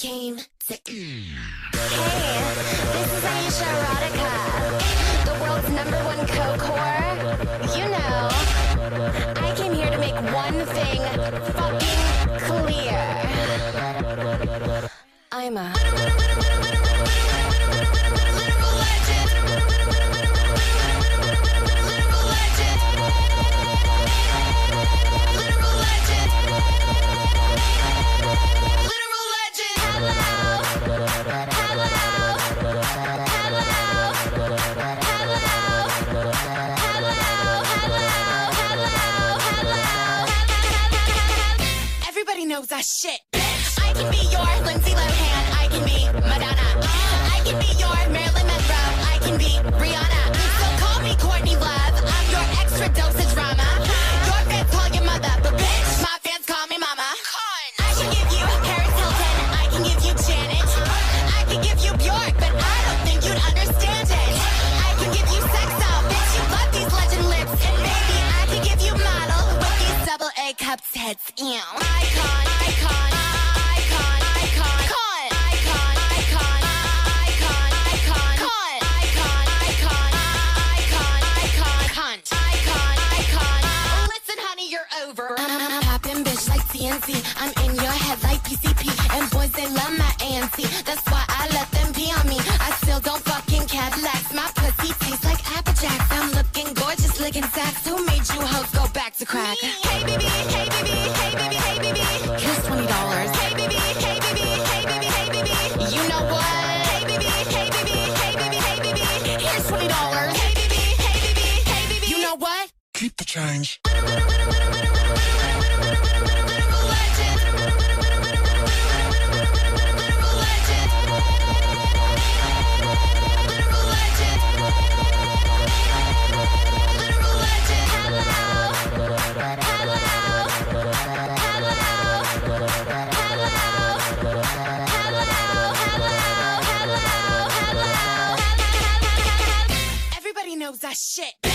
dream to Hey, this is Ayesha Erotica, the world's number one co-core. You know, I came here to make one thing fucking clear. I'm a knows I shit. I can be your Lindsay Lohan. I can be Madonna. I can be your Marilyn Monroe. I can be Rihanna. So call me Courtney Love. I'm your extra dosage drama. Your fans call your mother, but bitch, my fans call me mama. I can give you Paris Hilton. I can give you Janet. I can give you Bjork, but I don't think you'd understand it. I can give you sex out, bitch. You love these legend lips, and maybe I can give you model with these double A cup tits. Ew. Icon, you're over. I'm, I'm popping bitch like TNT. I'm in your head like PCP. And boys, they love my auntie. That's why I let them pee on me. I still don't fucking Cadillacs. My pussy tastes like Apple I'm looking gorgeous, licking sacks. Who made you hoes go back to crack? Hey, baby, hey, baby, hey, baby, hey, baby. Here's $20. Hey, baby, hey, baby, hey, baby, hey, baby. You know what? Hey, baby, hey, baby, hey, baby, hey, baby. Here's $20. to change. knows that shit.